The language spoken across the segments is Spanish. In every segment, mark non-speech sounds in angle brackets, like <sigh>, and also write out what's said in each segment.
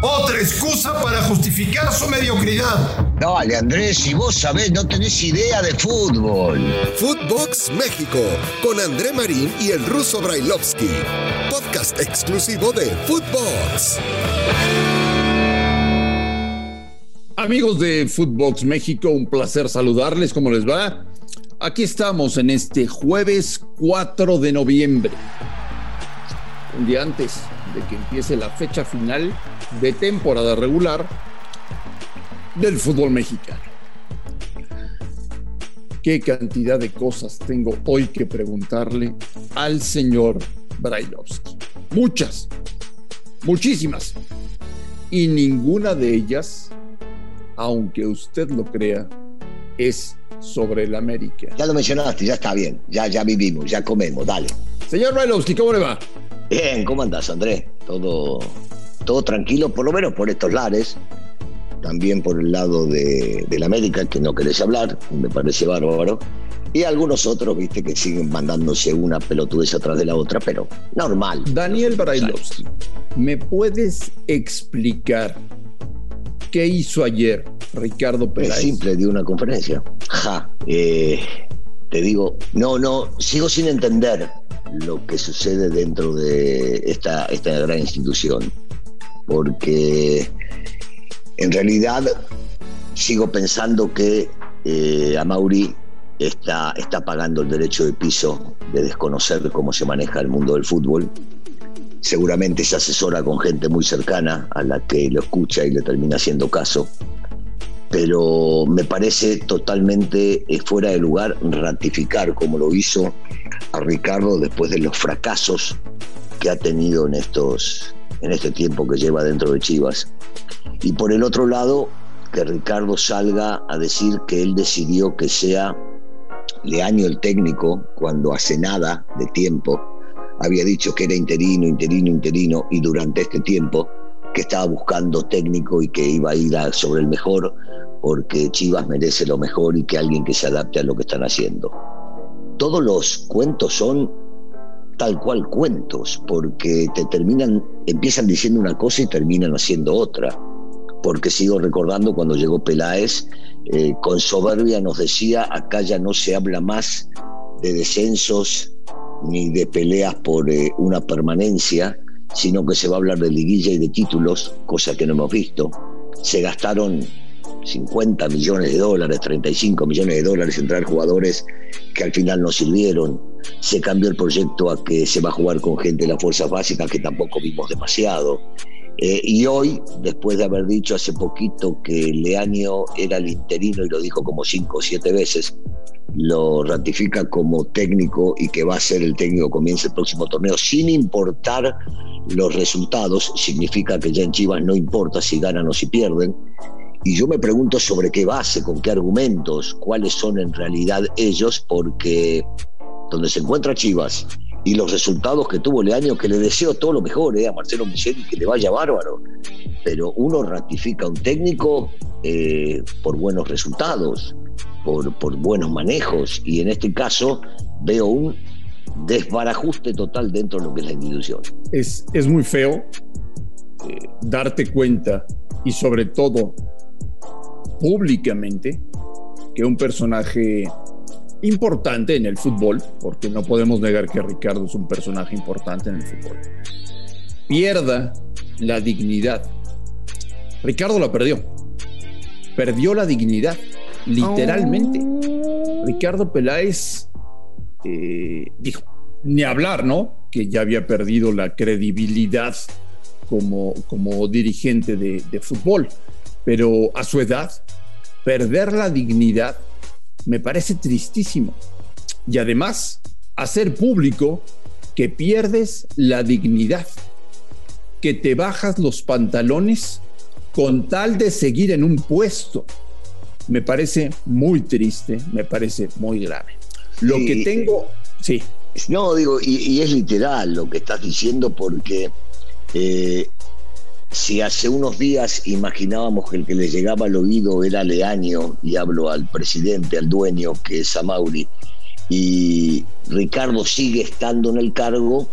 Otra excusa para justificar su mediocridad. Dale, Andrés, si vos sabés, no tenés idea de fútbol. Footbox México, con André Marín y el ruso Brailovsky. Podcast exclusivo de Footbox. Amigos de Footbox México, un placer saludarles. ¿Cómo les va? Aquí estamos en este jueves 4 de noviembre. Un día antes de que empiece la fecha final de temporada regular del fútbol mexicano. ¿Qué cantidad de cosas tengo hoy que preguntarle al señor Brailovsky? Muchas, muchísimas. Y ninguna de ellas, aunque usted lo crea, es sobre el América. Ya lo mencionaste, ya está bien. Ya, ya vivimos, ya comemos, dale. Señor Brailovsky, ¿cómo le va? Bien, ¿cómo andás, Andrés? Todo, todo tranquilo, por lo menos por estos lares. También por el lado de, la América, que no querés hablar, me parece bárbaro. Y algunos otros, viste, que siguen mandándose una pelotudez atrás de la otra, pero normal. Daniel Brailovsky, ¿me puedes explicar qué hizo ayer Ricardo Pérez? Es simple, dio una conferencia. Ja, eh, te digo, no, no, sigo sin entender lo que sucede dentro de esta, esta gran institución. Porque en realidad sigo pensando que eh, a Mauri está, está pagando el derecho de piso de desconocer cómo se maneja el mundo del fútbol. Seguramente se asesora con gente muy cercana a la que lo escucha y le termina haciendo caso pero me parece totalmente eh, fuera de lugar ratificar como lo hizo a Ricardo después de los fracasos que ha tenido en estos en este tiempo que lleva dentro de Chivas. Y por el otro lado, que Ricardo salga a decir que él decidió que sea Leaño el técnico cuando hace nada de tiempo había dicho que era interino, interino, interino y durante este tiempo que estaba buscando técnico y que iba a ir sobre el mejor porque Chivas merece lo mejor y que alguien que se adapte a lo que están haciendo. Todos los cuentos son tal cual cuentos, porque te terminan, empiezan diciendo una cosa y terminan haciendo otra. Porque sigo recordando cuando llegó Peláez, eh, con soberbia nos decía, acá ya no se habla más de descensos ni de peleas por eh, una permanencia, sino que se va a hablar de liguilla y de títulos, cosa que no hemos visto. Se gastaron 50 millones de dólares, 35 millones de dólares en traer jugadores que al final no sirvieron. Se cambió el proyecto a que se va a jugar con gente de las fuerzas básicas que tampoco vimos demasiado. Eh, y hoy, después de haber dicho hace poquito que Leaño era el interino y lo dijo como cinco o siete veces, lo ratifica como técnico y que va a ser el técnico comience el próximo torneo sin importar los resultados, significa que ya en Chivas no importa si ganan o si pierden. Y yo me pregunto sobre qué base, con qué argumentos, cuáles son en realidad ellos, porque donde se encuentra Chivas y los resultados que tuvo Leaño, que le deseo todo lo mejor eh, a Marcelo Micheli, que le vaya bárbaro, pero uno ratifica a un técnico eh, por buenos resultados, por, buenos manejos, y en este caso veo un desbarajuste total dentro de lo que es la institución. Es, es muy feo eh, darte cuenta y sobre todo públicamente que un personaje importante en el fútbol, porque no podemos negar que Ricardo es un personaje importante en el fútbol, pierda la dignidad. Ricardo la perdió. Perdió la dignidad, literalmente. Oh. Ricardo Peláez eh, dijo, ni hablar, ¿no? Que ya había perdido la credibilidad como, como dirigente de, de fútbol. Pero a su edad, perder la dignidad me parece tristísimo. Y además, hacer público que pierdes la dignidad, que te bajas los pantalones con tal de seguir en un puesto. Me parece muy triste, me parece muy grave. Lo que tengo, sí. No, digo, y, es literal lo que estás diciendo porque eh, si hace unos días imaginábamos que el que le llegaba al oído era Leaño, y hablo al presidente, al dueño, que es Amauri, y Ricardo sigue estando en el cargo,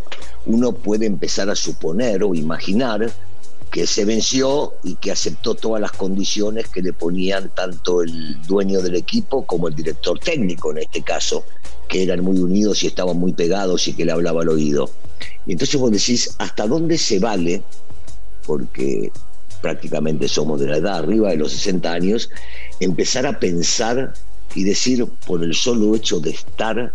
uno puede empezar a suponer o imaginar que se venció y que aceptó todas las condiciones que le ponían tanto el dueño del equipo como el director técnico en este caso, que eran muy unidos y estaban muy pegados y que le hablaba al oído. Y entonces vos decís, ¿hasta dónde se vale? Porque prácticamente somos de la edad arriba de los 60 años, empezar a pensar y decir, por el solo hecho de estar,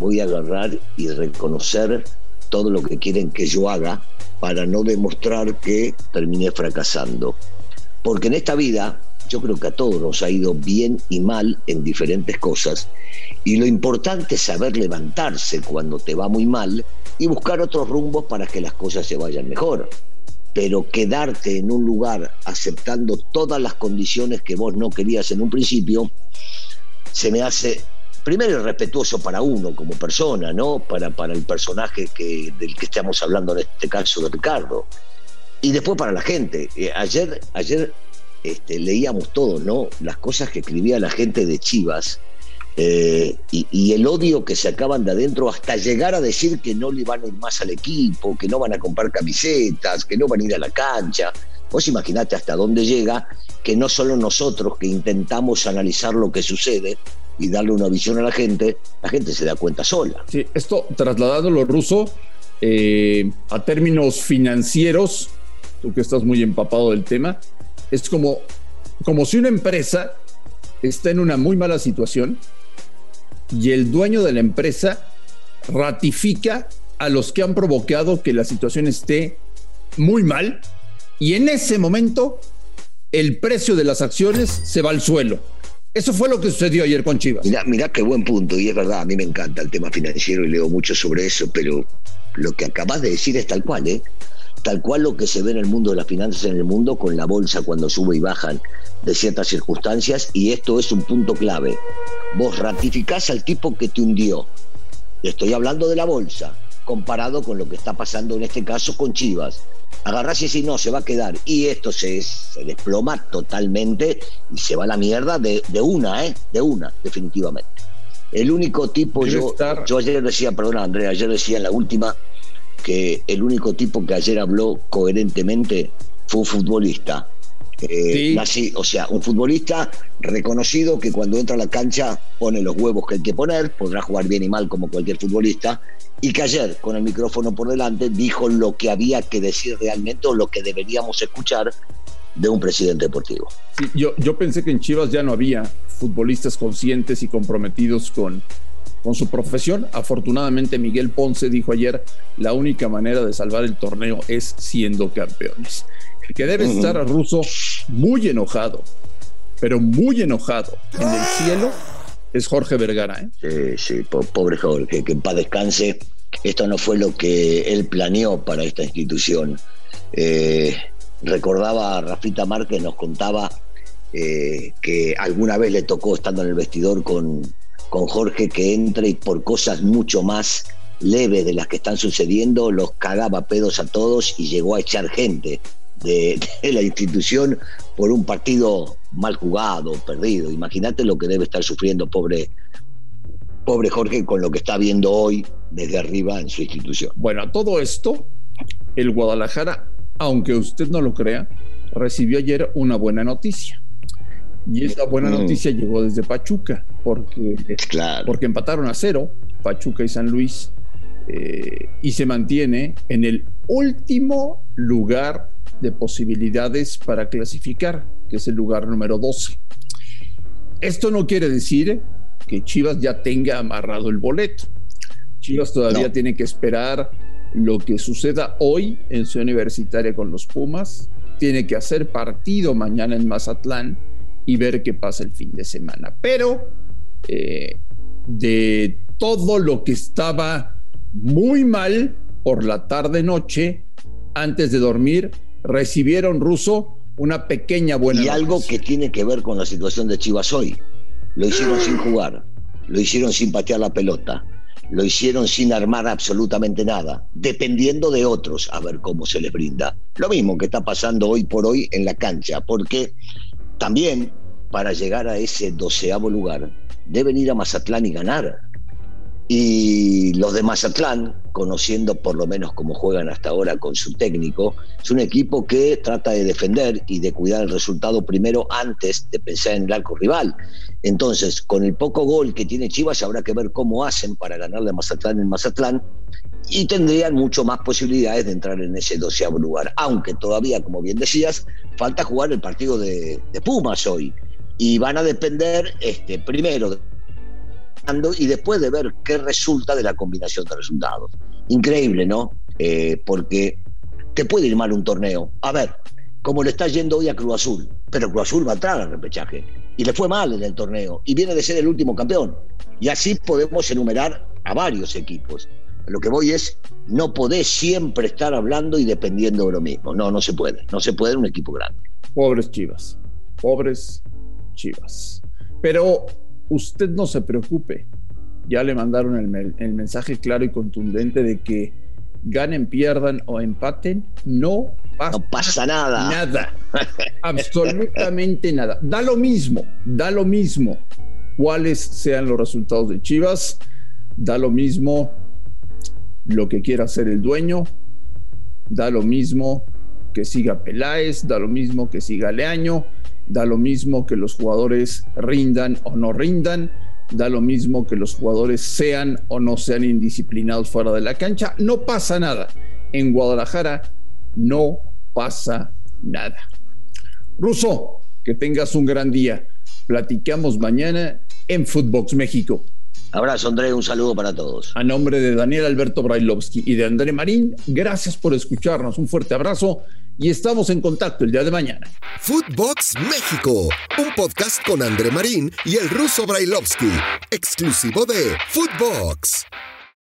voy a agarrar y reconocer todo lo que quieren que yo haga para no demostrar que terminé fracasando. Porque en esta vida yo creo que a todos nos ha ido bien y mal en diferentes cosas y lo importante es saber levantarse cuando te va muy mal y buscar otros rumbos para que las cosas se vayan mejor. Pero quedarte en un lugar aceptando todas las condiciones que vos no querías en un principio, se me hace primero respetuoso para uno como persona, ¿no? Para, para el personaje que, del que estamos hablando en este caso de Ricardo. Y después para la gente. Eh, ayer, ayer este, leíamos todos, ¿no? Las cosas que escribía la gente de Chivas eh, y, el odio que se acaban de adentro hasta llegar a decir que no le van a ir más al equipo, que no van a comprar camisetas, que no van a ir a la cancha. Vos imaginate hasta dónde llega que no solo nosotros que intentamos analizar lo que sucede, y darle una visión a la gente, la gente se da cuenta sola. Sí, esto trasladándolo ruso eh, a términos financieros, tú que estás muy empapado del tema, es como, como si una empresa está en una muy mala situación y el dueño de la empresa ratifica a los que han provocado que la situación esté muy mal y en ese momento el precio de las acciones se va al suelo eso fue lo que sucedió ayer con Chivas. Mirá, mirá qué buen punto, y es verdad, a mí me encanta el tema financiero y leo mucho sobre eso, pero lo que acabas de decir es tal cual, ¿eh? Tal cual lo que se ve en el mundo de las finanzas en el mundo con la bolsa cuando sube y bajan de ciertas circunstancias, y esto es un punto clave. Vos ratificás al tipo que te hundió. Estoy hablando de la bolsa, comparado con lo que está pasando en este caso con Chivas agarrás y decís, no, se va a quedar. Y esto se, desploma totalmente y se va a la mierda de, una, ¿eh? De una, definitivamente. El único tipo, yo, yo ayer decía, perdona Andrea, ayer decía en la última que el único tipo que ayer habló coherentemente fue un futbolista. Eh, o sea, un futbolista reconocido que cuando entra a la cancha pone los huevos que hay que poner, podrá jugar bien y mal como cualquier futbolista, y que ayer, con el micrófono por delante, dijo lo que había que decir realmente o lo que deberíamos escuchar de un presidente deportivo. yo, yo pensé que en Chivas ya no había futbolistas conscientes y comprometidos con, con su profesión. Afortunadamente Miguel Ponce dijo ayer, la única manera de salvar el torneo es siendo campeones. Que debe estar a Russo muy enojado, pero muy enojado en el cielo es Jorge Vergara. ¿eh? Sí, sí, pobre Jorge, que en paz descanse. Esto no fue lo que él planeó para esta institución. Eh, recordaba a Rafita Márquez, nos contaba eh, que alguna vez le tocó estando en el vestidor con, con Jorge que entre y por cosas mucho más leves de las que están sucediendo los cagaba pedos a todos y llegó a echar gente de, la institución por un partido mal jugado, perdido. Imagínate lo que debe estar sufriendo pobre, pobre Jorge con lo que está viendo hoy desde arriba en su institución. Bueno, a todo esto, el Guadalajara, aunque usted no lo crea, recibió ayer una buena noticia. Y esa buena mm. noticia llegó desde Pachuca, porque, porque empataron a cero, Pachuca y San Luis, eh, y se mantiene en el último lugar de posibilidades para clasificar, que es el lugar número 12. Esto no quiere decir que Chivas ya tenga amarrado el boleto. Chivas todavía tiene que esperar lo que suceda hoy en su universitaria con los Pumas. Tiene que hacer partido mañana en Mazatlán y ver qué pasa el fin de semana. Pero eh, de todo lo que estaba muy mal por la tarde-noche, antes de dormir, recibieron ruso una pequeña buena. Y algo que tiene que ver con la situación de Chivas hoy. Lo hicieron sin jugar, lo hicieron sin patear la pelota, lo hicieron sin armar absolutamente nada, dependiendo de otros a ver cómo se les brinda. Lo mismo que está pasando hoy por hoy en la cancha, porque también para llegar a ese doceavo lugar deben ir a Mazatlán y ganar. Y los de Mazatlán, conociendo por lo menos cómo juegan hasta ahora con su técnico, es un equipo que trata de defender y de cuidar el resultado primero antes de pensar en el arco rival. Entonces, con el poco gol que tiene Chivas, habrá que ver cómo hacen para ganarle a Mazatlán en Mazatlán y tendrían mucho más posibilidades de entrar en ese doceavo lugar. Aunque todavía, como bien decías, falta jugar el partido de, de Pumas hoy. Y van a depender, este, primero, y después de ver qué resulta de la combinación de resultados. Increíble, ¿no? Eh, porque te puede ir mal un torneo. A ver, como le está yendo hoy a Cruz Azul, pero Cruz Azul va a entrar al repechaje y le fue mal en el torneo y viene de ser el último campeón. Y así podemos enumerar a varios equipos. Lo que voy es, no podés siempre estar hablando y dependiendo de lo mismo. No, no se puede. No se puede en un equipo grande. Pobres Chivas. Pobres Chivas. Pero usted no se preocupe. Ya le mandaron el, mensaje claro y contundente de que ganen, pierdan o empaten, no pasa, no pasa nada. Nada. <laughs> Absolutamente nada. Da lo mismo, da lo mismo cuáles sean los resultados de Chivas, da lo mismo lo que quiera hacer el dueño, da lo mismo que siga Peláez, da lo mismo que siga Leaño, da lo mismo que los jugadores rindan o no rindan, da lo mismo que los jugadores sean o no sean indisciplinados fuera de la cancha, no pasa nada. En Guadalajara no pasa nada. Ruso, que tengas un gran día. Platicamos mañana en Footbox México. Abrazo, André, un saludo para todos. A nombre de Daniel Alberto Brailovsky y de André Marín, gracias por escucharnos. Un fuerte abrazo y estamos en contacto el día de mañana. Footbox México, un podcast con André Marín y el ruso Brailovsky, exclusivo de Footbox.